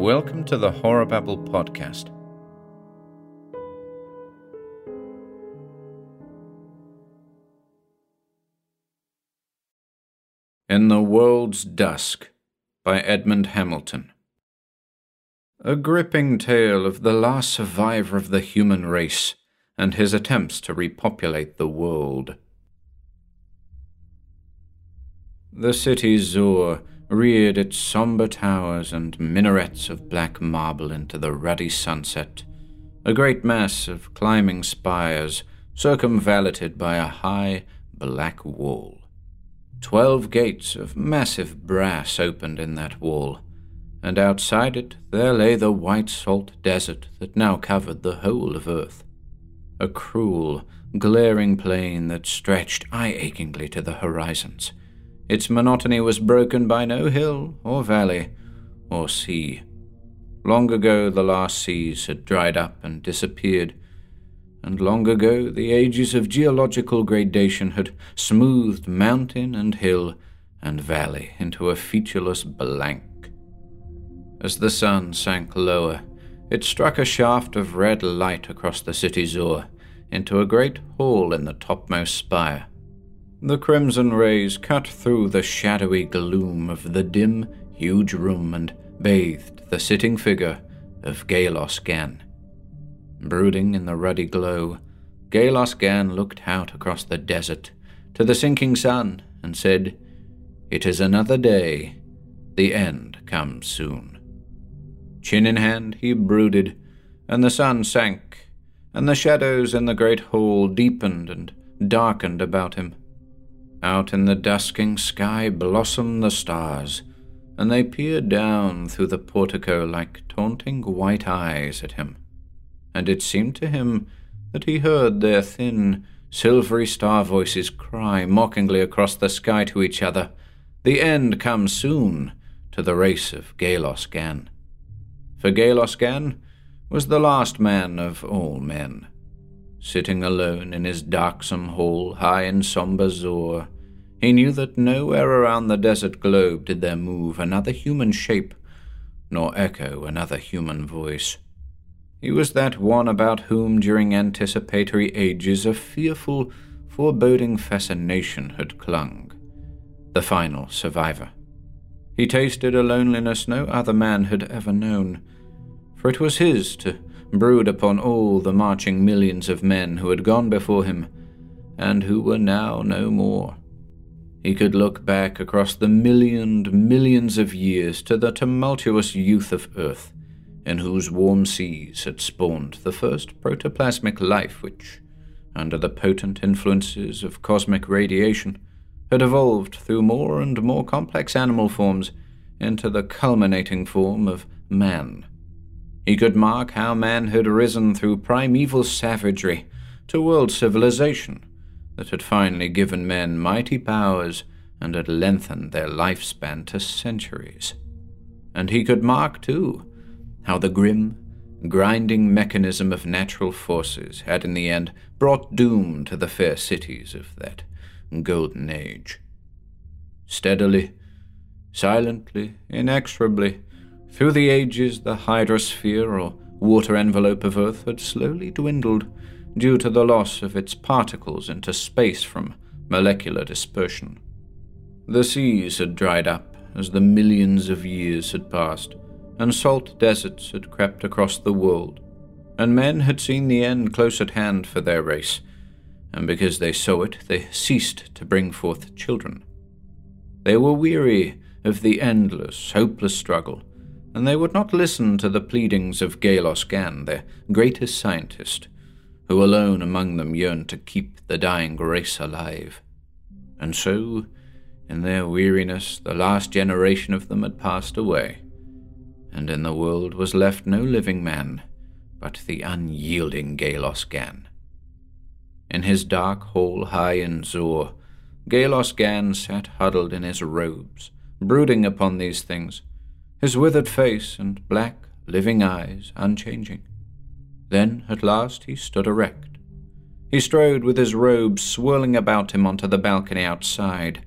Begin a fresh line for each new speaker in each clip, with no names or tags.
Welcome to the Horror Babble podcast. In the World's Dusk by Edmond Hamilton. A gripping tale of the last survivor of the human race and his attempts to repopulate the world. The city Zur reared its somber towers and minarets of black marble into the ruddy sunset, a great mass of climbing spires circumvallated by a high black wall. Twelve gates of massive brass opened in that wall, and outside it there lay the white salt desert that now covered the whole of earth. A cruel, glaring plain that stretched eye achingly to the horizons its monotony was broken by no hill or valley or sea. Long ago the last seas had dried up and disappeared, and long ago the ages of geological gradation had smoothed mountain and hill and valley into a featureless blank. As the sun sank lower, it struck a shaft of red light across the city's Zur into a great hall in the topmost spire. The crimson rays cut through the shadowy gloom of the dim, huge room and bathed the sitting figure of Galos Gan. Brooding in the ruddy glow, Galos Gan looked out across the desert to the sinking sun and said, It is another day. The end comes soon. Chin in hand, he brooded, and the sun sank, and the shadows in the great hall deepened and darkened about him. Out in the dusking sky blossomed the stars, and they peered down through the portico like taunting white eyes at him. And it seemed to him that he heard their thin, silvery star voices cry mockingly across the sky to each other, The end comes soon to the race of Galos Gan. For Galos Gan was the last man of all men Sitting alone in his darksome hall high in somber Zur, he knew that nowhere around the desert globe did there move another human shape, nor echo another human voice. He was that one about whom during anticipatory ages a fearful, foreboding fascination had clung, the final survivor. He tasted a loneliness no other man had ever known, for it was his to brood upon all the marching millions of men who had gone before him, and who were now no more. He could look back across the millioned millions of years to the tumultuous youth of Earth, in whose warm seas had spawned the first protoplasmic life which, under the potent influences of cosmic radiation, had evolved through more and more complex animal forms into the culminating form of man. He could mark how man had risen through primeval savagery to world civilization that had finally given men mighty powers and had lengthened their lifespan to centuries. And he could mark, too, how the grim, grinding mechanism of natural forces had in the end brought doom to the fair cities of that golden age. Steadily, silently, inexorably, through the ages, the hydrosphere or water envelope of Earth had slowly dwindled due to the loss of its particles into space from molecular dispersion. The seas had dried up as the millions of years had passed, and salt deserts had crept across the world, and men had seen the end close at hand for their race, and because they saw it, they ceased to bring forth children. They were weary of the endless, hopeless struggle, and they would not listen to the pleadings of Galos Gan, their greatest scientist, who alone among them yearned to keep the dying race alive. And so, in their weariness, the last generation of them had passed away, and in the world was left no living man but the unyielding Galos Gan. In his dark hall high in Zur, Galos Gan sat huddled in his robes, brooding upon these things, his withered face and black, living eyes unchanging. Then, at last, he stood erect. He strode with his robe swirling about him onto the balcony outside,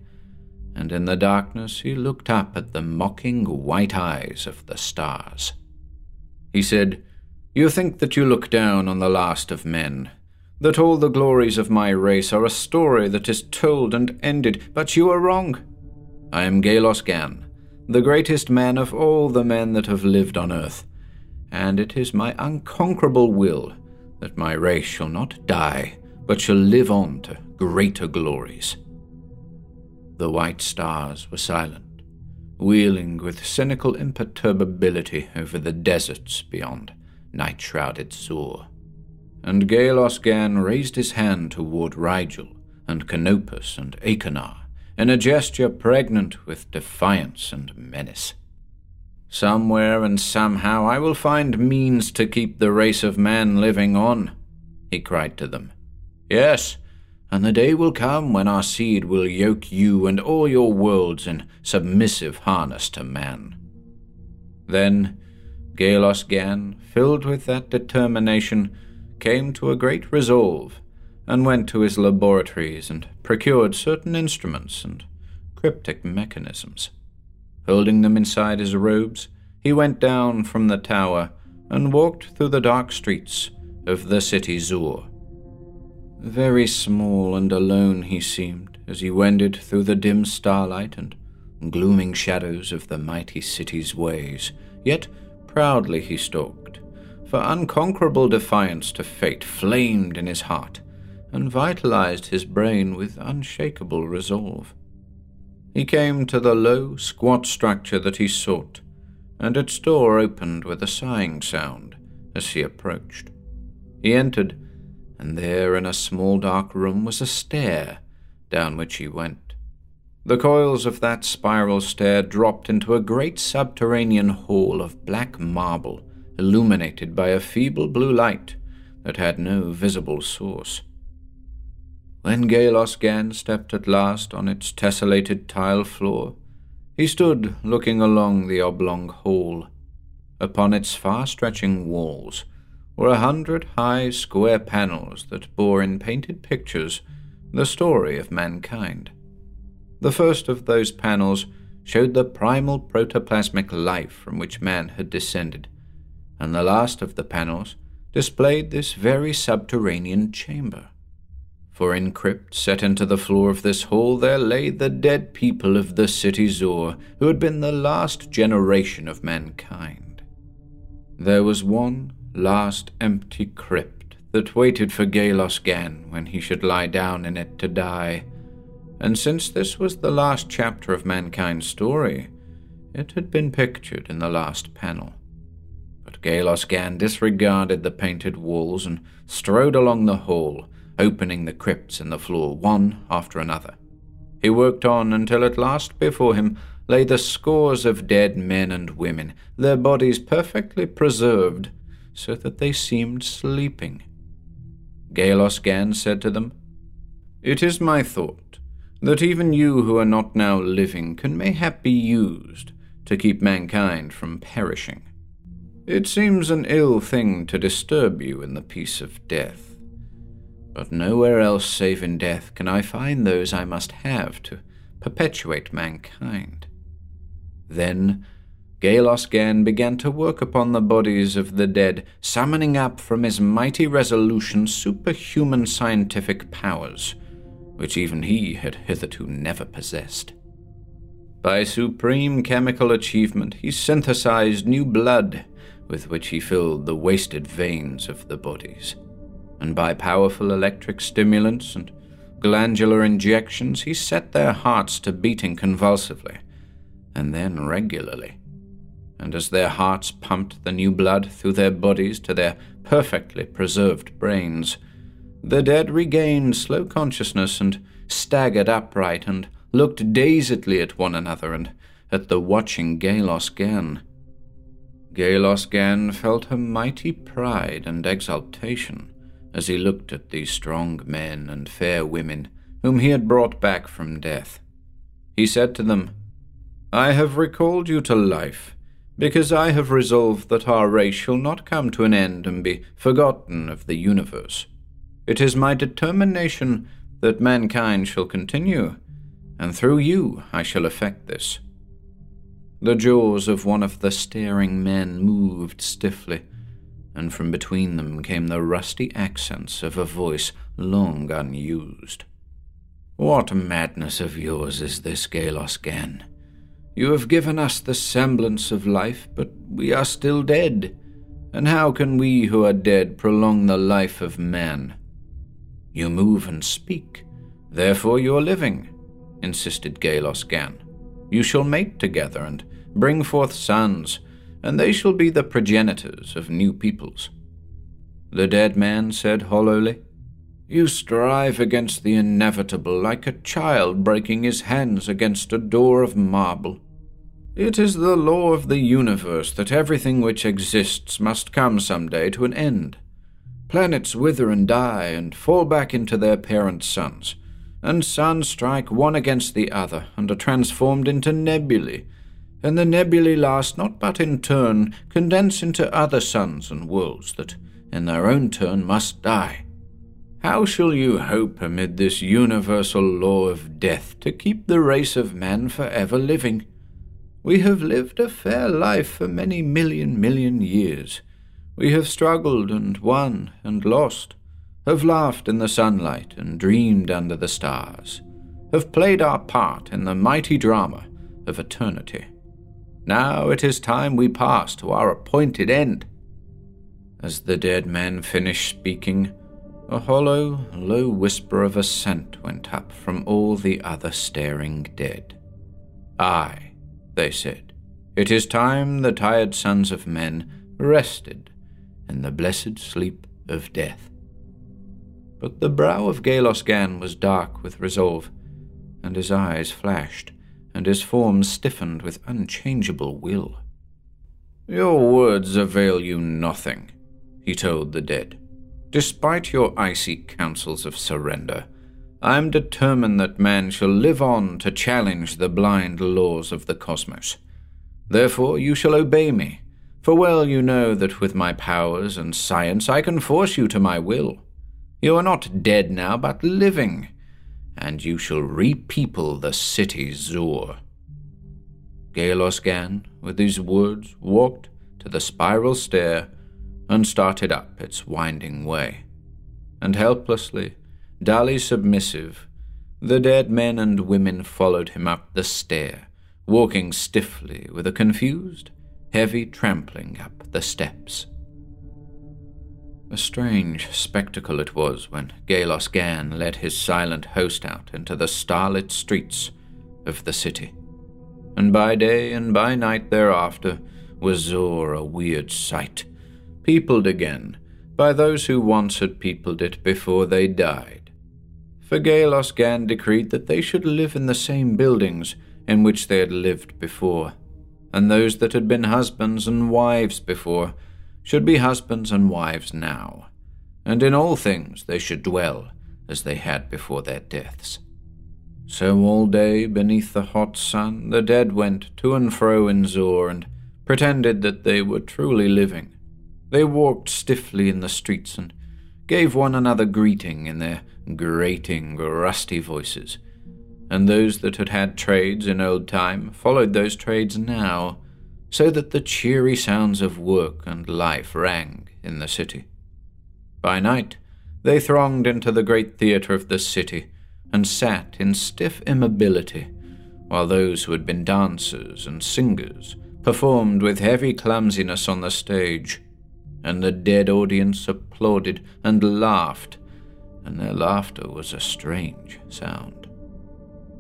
and in the darkness he looked up at the mocking white eyes of the stars. He said, You think that you look down on the last of men, that all the glories of my race are a story that is told and ended, but you are wrong. I am Galos Gan, the greatest man of all the men that have lived on earth, and it is my unconquerable will that my race shall not die, but shall live on to greater glories. The white stars were silent, wheeling with cynical imperturbability over the deserts beyond night shrouded Zur and Gaelos Gan raised his hand toward Rigel and Canopus and Achernar in a gesture pregnant with defiance and menace. Somewhere and somehow I will find means to keep the race of man living on, he cried to them. Yes, and the day will come when our seed will yoke you and all your worlds in submissive harness to man. Then Gaelos Gan, filled with that determination, came to a great resolve, and went to his laboratories and procured certain instruments and cryptic mechanisms. Holding them inside his robes, he went down from the tower and walked through the dark streets of the city Zur. Very small and alone he seemed as he wended through the dim starlight and glooming shadows of the mighty city's ways, yet proudly he stalked, for unconquerable defiance to fate flamed in his heart and vitalized his brain with unshakable resolve. He came to the low, squat structure that he sought, and its door opened with a sighing sound as he approached. He entered, and there in a small dark room was a stair down which he went. The coils of that spiral stair dropped into a great subterranean hall of black marble illuminated by a feeble blue light that had no visible source. When Galos Gan stepped at last on its tessellated tile floor, he stood looking along the oblong hall. Upon its far stretching walls were a hundred high square panels that bore in painted pictures the story of mankind. The first of those panels showed the primal protoplasmic life from which man had descended, and the last of the panels displayed this very subterranean chamber. For in crypts set into the floor of this hall there lay the dead people of the city Zur, who had been the last generation of mankind. There was one last empty crypt that waited for Galos Gan when he should lie down in it to die, and since this was the last chapter of mankind's story, it had been pictured in the last panel. But Galos Gan disregarded the painted walls and strode along the hall, opening the crypts in the floor one after another. He worked on until at last before him lay the scores of dead men and women, their bodies perfectly preserved, so that they seemed sleeping. Galos Gan said to them, It is my thought that even you who are not now living can mayhap be used to keep mankind from perishing. It seems an ill thing to disturb you in the peace of death, but nowhere else save in death can I find those I must have to perpetuate mankind. Then Galos Gan began to work upon the bodies of the dead, summoning up from his mighty resolution superhuman scientific powers, which even he had hitherto never possessed. By supreme chemical achievement, he synthesized new blood with which he filled the wasted veins of the bodies, and by powerful electric stimulants and glandular injections he set their hearts to beating convulsively, and then regularly. And as their hearts pumped the new blood through their bodies to their perfectly preserved brains, the dead regained slow consciousness and staggered upright and looked dazedly at one another and at the watching Galos Gan. Galos Gan felt a mighty pride and exultation as he looked at these strong men and fair women whom he had brought back from death. He said to them, I have recalled you to life, because I have resolved that our race shall not come to an end and be forgotten of the universe. It is my determination that mankind shall continue, and through you I shall effect this. The jaws of one of the staring men moved stiffly, and from between them came the rusty accents of a voice long unused. What madness of yours is this, Galos Gan? You have given us the semblance of life, but we are still dead. And how can we who are dead prolong the life of man? You move and speak, therefore you are living, insisted Galos Gan. You shall mate together and bring forth sons, and they shall be the progenitors of new peoples. The dead man said hollowly, You strive against the inevitable like a child breaking his hands against a door of marble. It is the law of the universe that everything which exists must come some day to an end. Planets wither and die and fall back into their parent suns, and suns strike one against the other and are transformed into nebulae, and the nebulae last not but in turn condense into other suns and worlds that in their own turn must die. How shall you hope amid this universal law of death to keep the race of man forever living? We have lived a fair life for many million million years. We have struggled and won and lost, have laughed in the sunlight and dreamed under the stars, have played our part in the mighty drama of eternity. Now it is time we pass to our appointed end. As the dead man finished speaking, a hollow, low whisper of assent went up from all the other staring dead. Aye they said. It is time the tired sons of men rested in the blessed sleep of death. But the brow of Galos Gan was dark with resolve, and his eyes flashed, and his form stiffened with unchangeable will. Your words avail you nothing, he told the dead. Despite your icy counsels of surrender, I am determined that man shall live on to challenge the blind laws of the cosmos. Therefore you shall obey me, for well you know that with my powers and science I can force you to my will. You are not dead now, but living, and you shall repeople the city Zur. Galos Gan, with these words, walked to the spiral stair and started up its winding way, and helplessly dully submissive, the dead men and women followed him up the stair, walking stiffly with a confused, heavy trampling up the steps. A strange spectacle it was when Galos Gan led his silent host out into the starlit streets of the city. And by day and by night thereafter was Zur a weird sight, peopled again by those who once had peopled it before they died for Galos Gan decreed that they should live in the same buildings in which they had lived before, and those that had been husbands and wives before should be husbands and wives now, and in all things they should dwell as they had before their deaths. So all day beneath the hot sun the dead went to and fro in Zur and pretended that they were truly living. They walked stiffly in the streets and gave one another greeting in their grating, rusty voices, and those that had had trades in old time followed those trades now, so that the cheery sounds of work and life rang in the city. By night, they thronged into the great theatre of the city and sat in stiff immobility, while those who had been dancers and singers performed with heavy clumsiness on the stage, and the dead audience applauded and laughed and their laughter was a strange sound.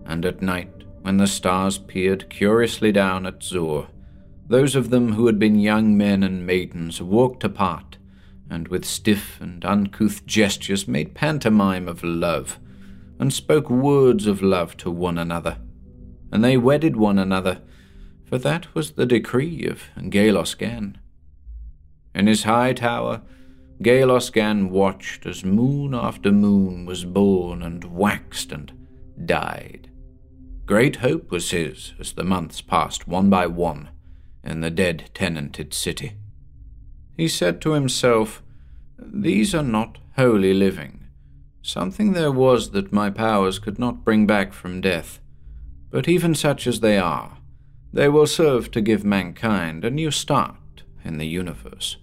And at night, when the stars peered curiously down at Zur, those of them who had been young men and maidens walked apart, and with stiff and uncouth gestures made pantomime of love, and spoke words of love to one another. And they wedded one another, for that was the decree of Galos Gan. In his high tower, Galos Gan watched as moon after moon was born and waxed and died. Great hope was his as the months passed one by one in the dead tenanted city. He said to himself, These are not holy living. Something there was that my powers could not bring back from death. But even such as they are, They will serve to give mankind a new start in the universe.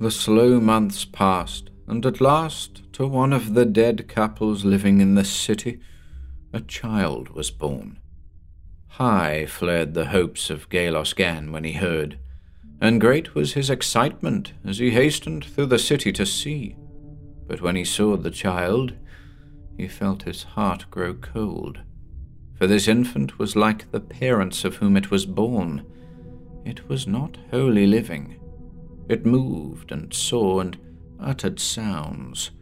The slow months passed, and at last, to one of the dead couples living in the city, a child was born. High flared the hopes of Gelos Gan when he heard, and great was his excitement as he hastened through the city to see. But when he saw the child, he felt his heart grow cold. For this infant was like the parents of whom it was born. It was not wholly living. It moved and saw and uttered sounds,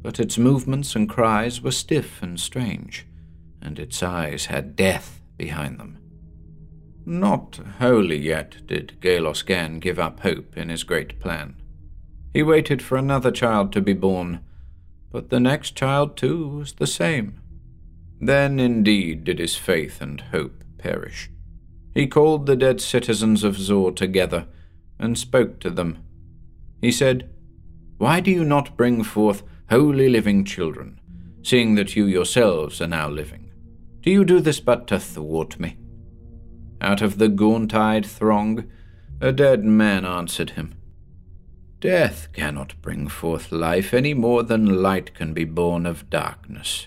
but its movements and cries were stiff and strange, and its eyes had death behind them. Not wholly yet did Gelos Gan give up hope in his great plan. He waited for another child to be born, but the next child too was the same. Then indeed did his faith and hope perish. He called the dead citizens of Zor together and spoke to them. He said, Why do you not bring forth holy living children, seeing that you yourselves are now living? Do you do this but to thwart me? Out of the gaunt eyed throng, a dead man answered him. Death cannot bring forth life any more than light can be born of darkness.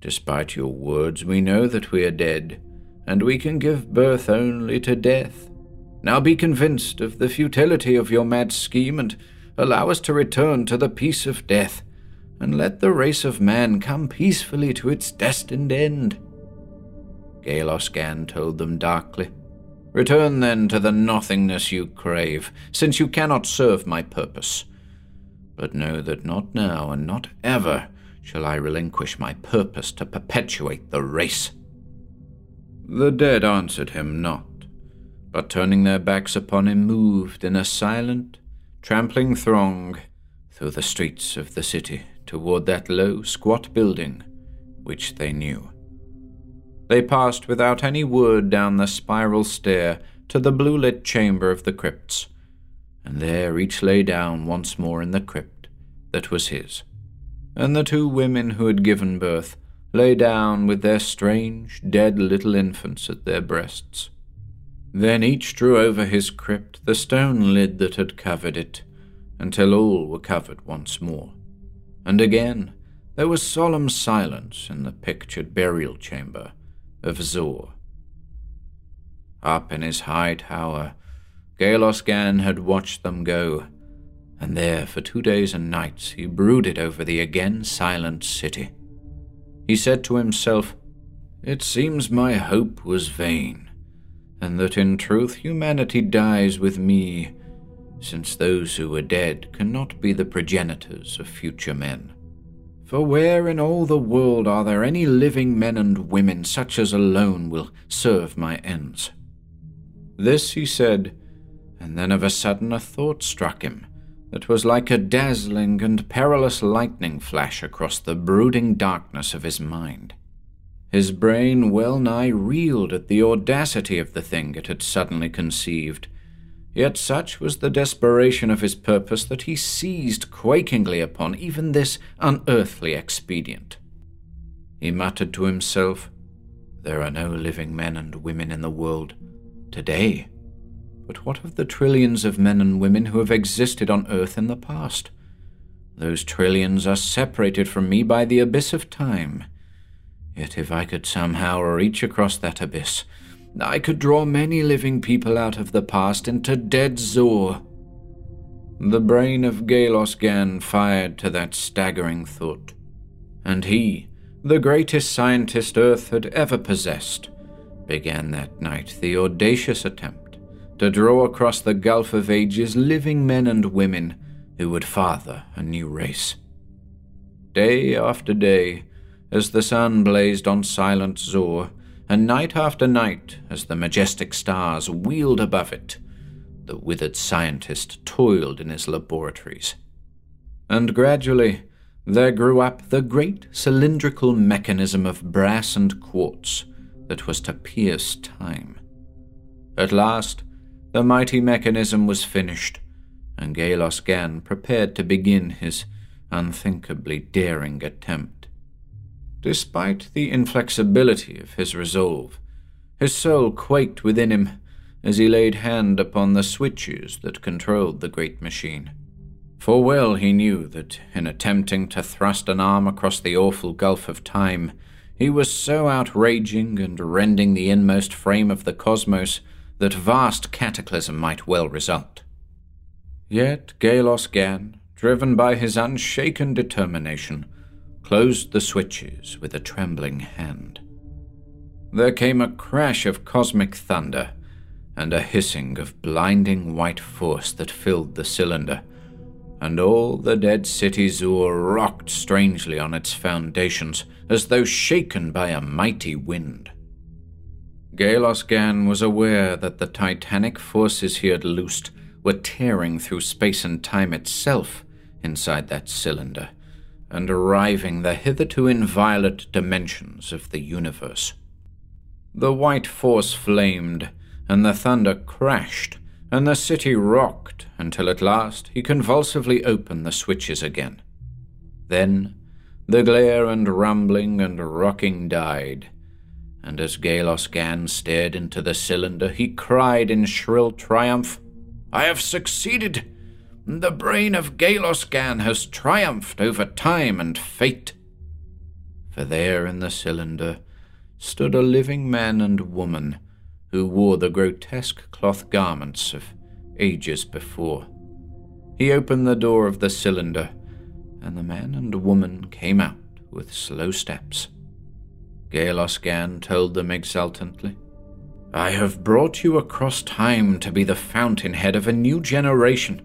Despite your words, we know that we are dead, and we can give birth only to death. Now be convinced of the futility of your mad scheme, and allow us to return to the peace of death, and let the race of man come peacefully to its destined end. Gelos Gan told them darkly. Return then to the nothingness you crave, since you cannot serve my purpose. But know that not now and not ever shall I relinquish my purpose to perpetuate the race. The dead answered him not, but turning their backs upon him, moved in a silent, trampling throng through the streets of the city toward that low, squat building which they knew. They passed without any word down the spiral stair to the blue lit chamber of the crypts, and there each lay down once more in the crypt that was his and the two women who had given birth lay down with their strange, dead little infants at their breasts. Then each drew over his crypt the stone lid that had covered it, until all were covered once more. And again there was solemn silence in the pictured burial chamber of Zor. Up in his high tower, Gelos Gan had watched them go, and there for two days and nights he brooded over the again silent city. He said to himself, It seems my hope was vain, and that in truth humanity dies with me, since those who are dead cannot be the progenitors of future men. For where in all the world are there any living men and women such as alone will serve my ends? This he said, and then of a sudden a thought struck him that was like a dazzling and perilous lightning flash across the brooding darkness of his mind. His brain well nigh reeled at the audacity of the thing it had suddenly conceived, yet such was the desperation of his purpose that he seized quakingly upon even this unearthly expedient. He muttered to himself, There are no living men and women in the world today but what of the trillions of men and women who have existed on Earth in the past? Those trillions are separated from me by the abyss of time. Yet if I could somehow reach across that abyss, I could draw many living people out of the past into dead Zor. The brain of Gelos Gan fired to that staggering thought, and he, the greatest scientist Earth had ever possessed, began that night the audacious attempt to draw across the gulf of ages living men and women who would father a new race. Day after day, as the sun blazed on silent Zor, and night after night, as the majestic stars wheeled above it, the withered scientist toiled in his laboratories. And gradually, there grew up the great cylindrical mechanism of brass and quartz that was to pierce time. At last, the mighty mechanism was finished, and Gelos Gan prepared to begin his unthinkably daring attempt. Despite the inflexibility of his resolve, His soul quaked within him as he laid hand upon the switches that controlled the great machine. For well he knew that, in attempting to thrust an arm across the awful gulf of time, he was so outraging and rending the inmost frame of the cosmos that vast cataclysm might well result. Yet Gelos Gan, driven by his unshaken determination, closed the switches with a trembling hand. There came a crash of cosmic thunder and a hissing of blinding white force that filled the cylinder, and all the dead city Zur rocked strangely on its foundations as though shaken by a mighty wind. Gelos Gan was aware that the titanic forces he had loosed were tearing through space and time itself inside that cylinder and arriving the hitherto inviolate dimensions of the universe. The white force flamed, and the thunder crashed, and the city rocked until at last he convulsively opened the switches again. Then the glare and rumbling and rocking died, and as Gelos Gan stared into the cylinder, he cried in shrill triumph, I have succeeded! The brain of Gelos Gan has triumphed over time and fate. For there in the cylinder stood a living man and woman who wore the grotesque cloth garments of ages before. He opened the door of the cylinder, and the man and woman came out with slow steps. Gelos Gan told them exultantly, I have brought you across time to be the fountainhead of a new generation.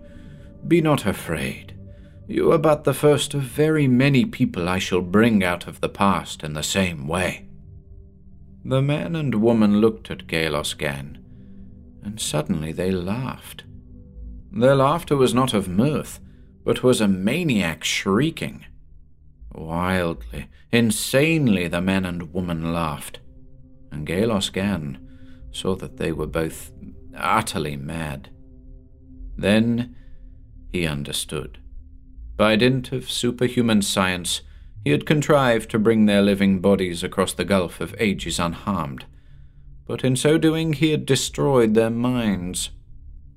Be not afraid. You are but the first of very many people I shall bring out of the past in the same way. The man and woman looked at Gelos Gan, and suddenly they laughed. Their laughter was not of mirth, but was a maniac shrieking. Wildly, insanely, the man and woman laughed, and Gelos Gan saw that they were both utterly mad. Then he understood. By dint of superhuman science, he had contrived to bring their living bodies across the gulf of ages unharmed, but in so doing he had destroyed their minds.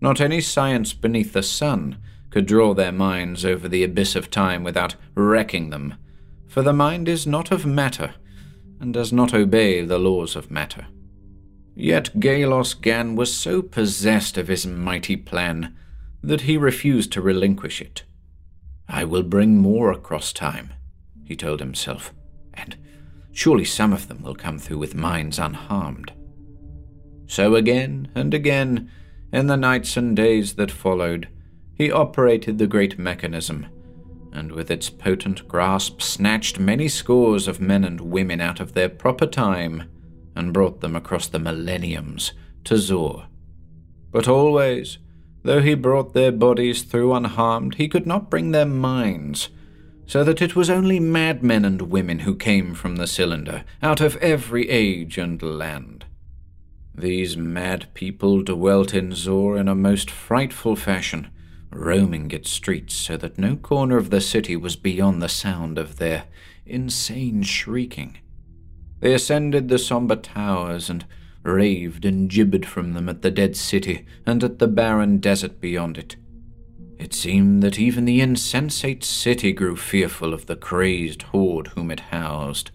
Not any science beneath the sun could draw their minds over the abyss of time without wrecking them, for the mind is not of matter, and does not obey the laws of matter. Yet Gelos Gan was so possessed of his mighty plan that he refused to relinquish it. I will bring more across time, he told himself, and surely some of them will come through with minds unharmed. So again and again, in the nights and days that followed, he operated the great mechanism, and with its potent grasp snatched many scores of men and women out of their proper time and brought them across the millenniums to Zor. But always, though he brought their bodies through unharmed, he could not bring their minds, so that it was only madmen and women who came from the cylinder, out of every age and land. These mad people dwelt in Zor in a most frightful fashion, roaming its streets so that no corner of the city was beyond the sound of their insane shrieking. They ascended the sombre towers and raved and gibbered from them at the dead city and at the barren desert beyond it. It seemed that even the insensate city grew fearful of the crazed horde whom it housed,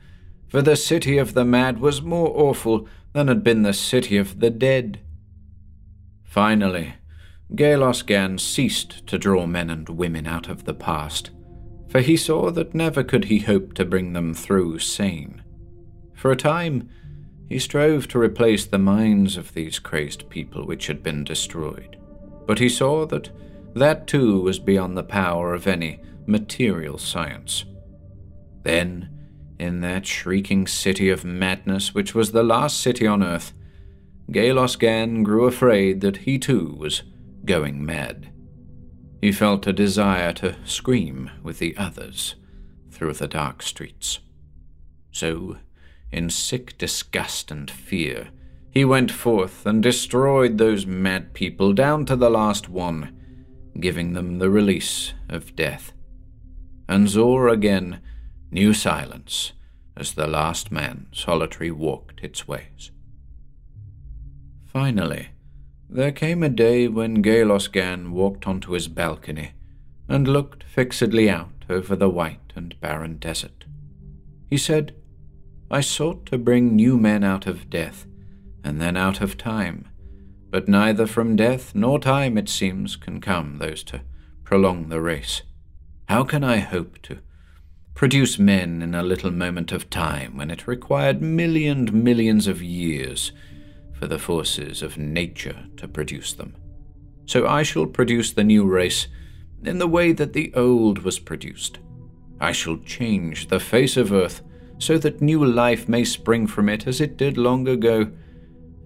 for the city of the mad was more awful than had been the city of the dead. Finally, Gelos Gan ceased to draw men and women out of the past, for he saw that never could he hope to bring them through sane. For a time, he strove to replace the minds of these crazed people which had been destroyed, but he saw that that too was beyond the power of any material science. Then, in that shrieking city of madness which was the last city on earth, Gelos Gan grew afraid that he too was going mad. He felt a desire to scream with the others through the dark streets. So, in sick disgust and fear, he went forth and destroyed those mad people down to the last one giving them the release of death. And Zur again knew silence as the last man solitary walked its ways. Finally, there came a day when Galos Gan walked onto his balcony and looked fixedly out over the white and barren desert. He said, I sought to bring new men out of death, and then out of time, but neither from death nor time, it seems, can come those to prolong the race. How can I hope to produce men in a little moment of time when it required million millions of years for the forces of nature to produce them. So I shall produce the new race in the way that the old was produced. I shall change the face of earth so that new life may spring from it as it did long ago,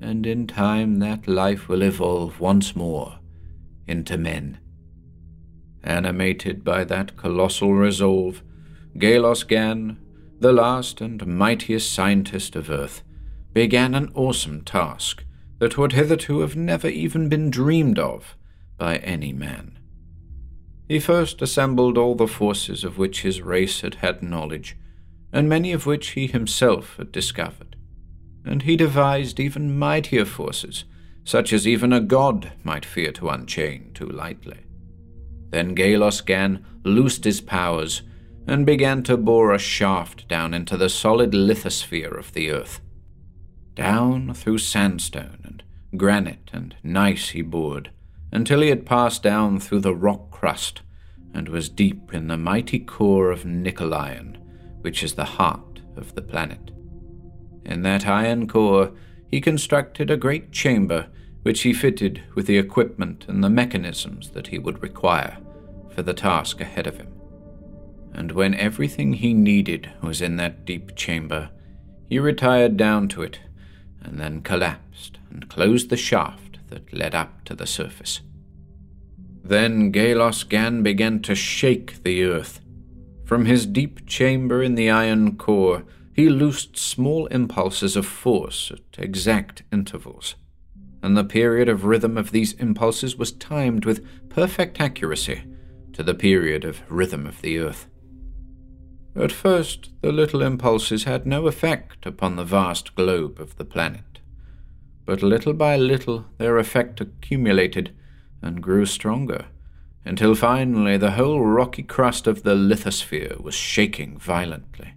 and in time that life will evolve once more into men. Animated by that colossal resolve, Galos Gan, the last and mightiest scientist of Earth, began an awesome task that would hitherto have never even been dreamed of by any man. He first assembled all the forces of which his race had had knowledge, and many of which he himself had discovered, and he devised even mightier forces, such as even a god might fear to unchain too lightly. Then Galos Gan loosed his powers and began to bore a shaft down into the solid lithosphere of the earth, down through sandstone and granite and gneiss he bored, until he had passed down through the rock crust and was deep in the mighty core of nickel iron, which is the heart of the planet. In that iron core, he constructed a great chamber which he fitted with the equipment and the mechanisms that he would require for the task ahead of him. And when everything he needed was in that deep chamber, he retired down to it and then collapsed and closed the shaft that led up to the surface. Then Galos Gan began to shake the earth. From his deep chamber in the iron core, he loosed small impulses of force at exact intervals, and the period of rhythm of these impulses was timed with perfect accuracy to the period of rhythm of the earth. At first, the little impulses had no effect upon the vast globe of the planet, but little by little their effect accumulated and grew stronger, until finally the whole rocky crust of the lithosphere was shaking violently.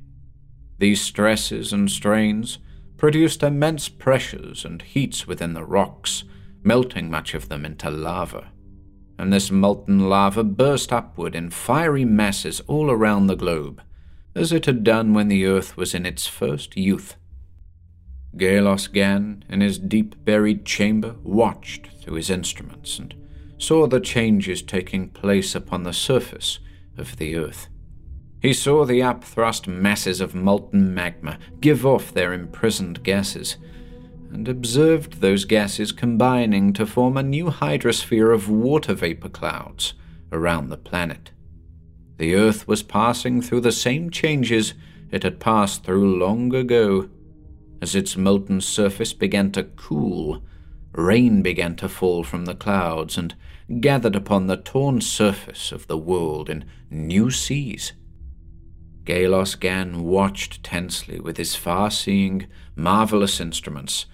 These stresses and strains produced immense pressures and heats within the rocks, melting much of them into lava. And this molten lava burst upward in fiery masses all around the globe, as it had done when the earth was in its first youth. Galos Gan, in his deep buried chamber, watched through his instruments and saw the changes taking place upon the surface of the earth. He saw the upthrust masses of molten magma give off their imprisoned gases, and observed those gases combining to form a new hydrosphere of water vapor clouds around the planet. The Earth was passing through the same changes it had passed through long ago. As its molten surface began to cool, rain began to fall from the clouds and gathered upon the torn surface of the world in new seas. Galos Gan watched tensely with his far seeing, marvelous instruments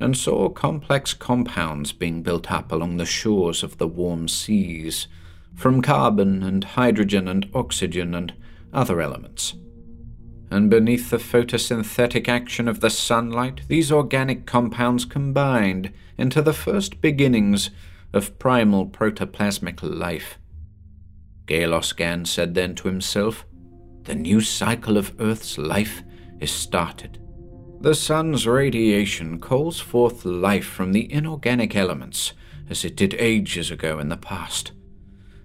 and saw complex compounds being built up along the shores of the warm seas from carbon and hydrogen and oxygen and other elements. And beneath the photosynthetic action of the sunlight, these organic compounds combined into the first beginnings of primal protoplasmic life. Galos Gan said then to himself, The new cycle of Earth's life is started. The sun's radiation calls forth life from the inorganic elements, as it did ages ago in the past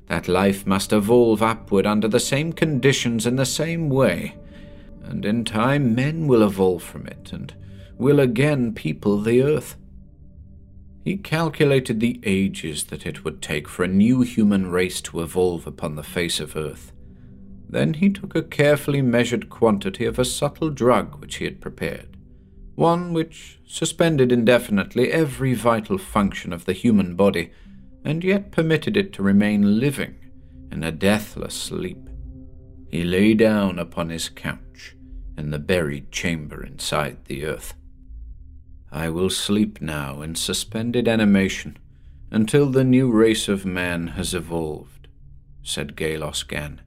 that life must evolve upward under the same conditions in the same way, and in time men will evolve from it and will again people the earth. He calculated the ages that it would take for a new human race to evolve upon the face of earth. Then he took a carefully measured quantity of a subtle drug which he had prepared, one which suspended indefinitely every vital function of the human body and yet permitted it to remain living in a deathless sleep. He lay down upon his couch in the buried chamber inside the earth. I will sleep now in suspended animation until the new race of man has evolved, said Galos Gan.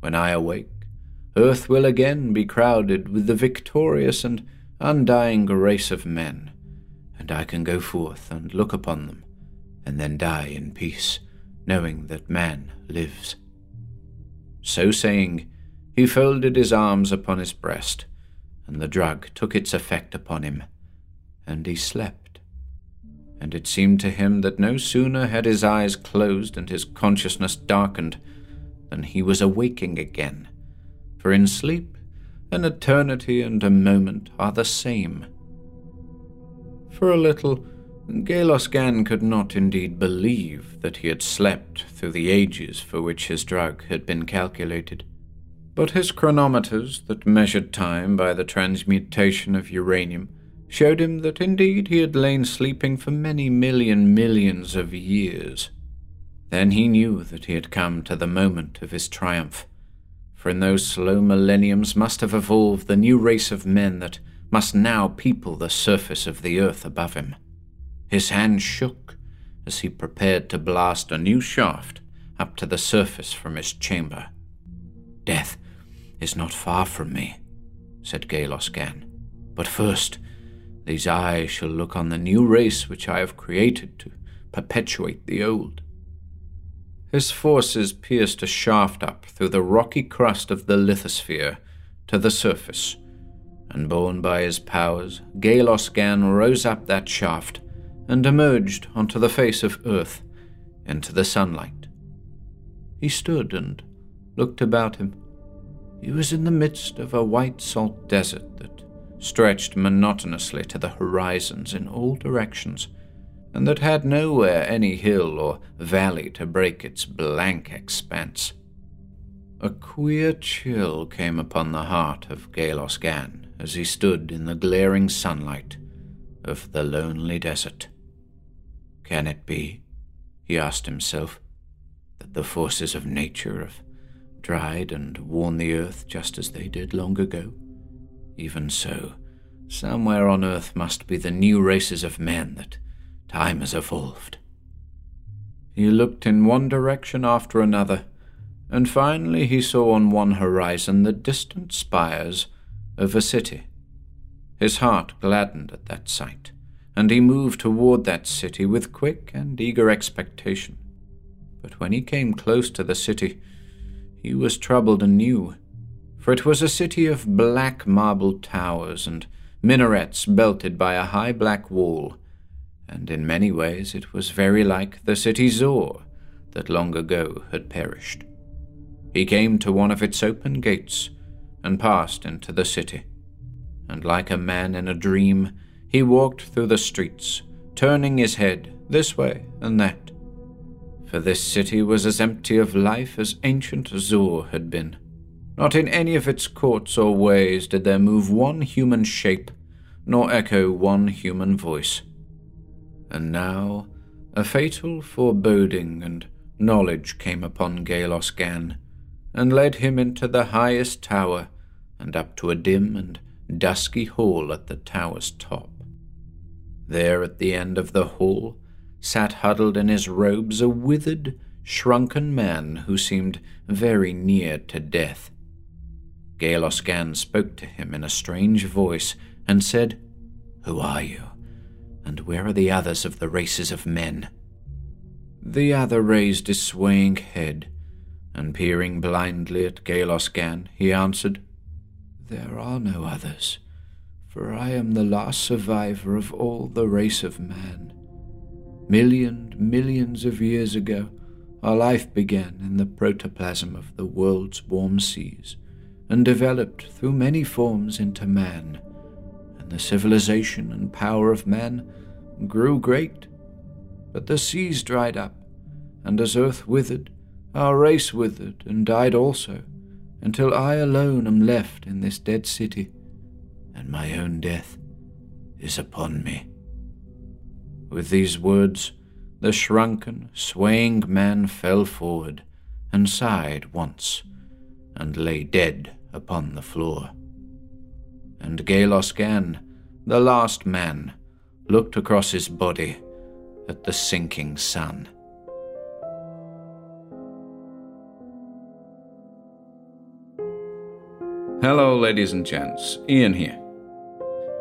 When I awake, earth will again be crowded with the victorious and undying race of men, and I can go forth and look upon them, and then die in peace, knowing that man lives. So saying, he folded his arms upon his breast, and the drug took its effect upon him, and he slept. And it seemed to him that no sooner had his eyes closed and his consciousness darkened than he was awaking again, for in sleep an eternity and a moment are the same. For a little, Galos Gan could not indeed believe that he had slept through the ages for which his drug had been calculated. But his chronometers, that measured time by the transmutation of uranium, showed him that indeed he had lain sleeping for many million millions of years. Then he knew that he had come to the moment of his triumph, for in those slow millenniums must have evolved the new race of men that must now people the surface of the earth above him. His hand shook as he prepared to blast a new shaft up to the surface from his chamber. Death is not far from me, said Galos Gan. But first, these eyes shall look on the new race which I have created to perpetuate the old. His forces pierced a shaft up through the rocky crust of the lithosphere to the surface, and borne by his powers, Galos Gan rose up that shaft and emerged onto the face of earth into the sunlight. He stood and looked about him. He was in the midst of a white salt desert that stretched monotonously to the horizons in all directions, and that had nowhere any hill or valley to break its blank expanse. A queer chill came upon the heart of Galos Gan as he stood in the glaring sunlight of the lonely desert. Can it be, he asked himself, that the forces of nature have dried and worn the earth just as they did long ago? Even so, somewhere on earth must be the new races of men that time has evolved. He looked in one direction after another, and finally he saw on one horizon the distant spires of a city. His heart gladdened at that sight and he moved toward that city with quick and eager expectation. But when he came close to the city, he was troubled anew, for it was a city of black marble towers and minarets belted by a high black wall, and in many ways it was very like the city Zor that long ago had perished. He came to one of its open gates and passed into the city, and like a man in a dream, he walked through the streets, turning his head this way and that. For this city was as empty of life as ancient Zor had been. Not in any of its courts or ways did there move one human shape, nor echo one human voice. And now a fatal foreboding and knowledge came upon Galos Gan, and led him into the highest tower, and up to a dim and dusky hall at the tower's top. There at the end of the hall sat huddled in his robes a withered, shrunken man who seemed very near to death. Gan spoke to him in a strange voice and said, Who are you? And where are the others of the races of men? The other raised his swaying head, and peering blindly at Gan, he answered, There are no others for I am the last survivor of all the race of man. Million, millions millions of years ago, our life began in the protoplasm of the world's warm seas and developed through many forms into man, and the civilization and power of man grew great. But the seas dried up, and as earth withered, our race withered and died also, until I alone am left in this dead city and my own death is upon me. With these words, the shrunken, swaying man fell forward and sighed once, and lay dead upon the floor. And Galos Gan, the last man, looked across his body at the sinking sun. Hello, ladies and gents, Ian here.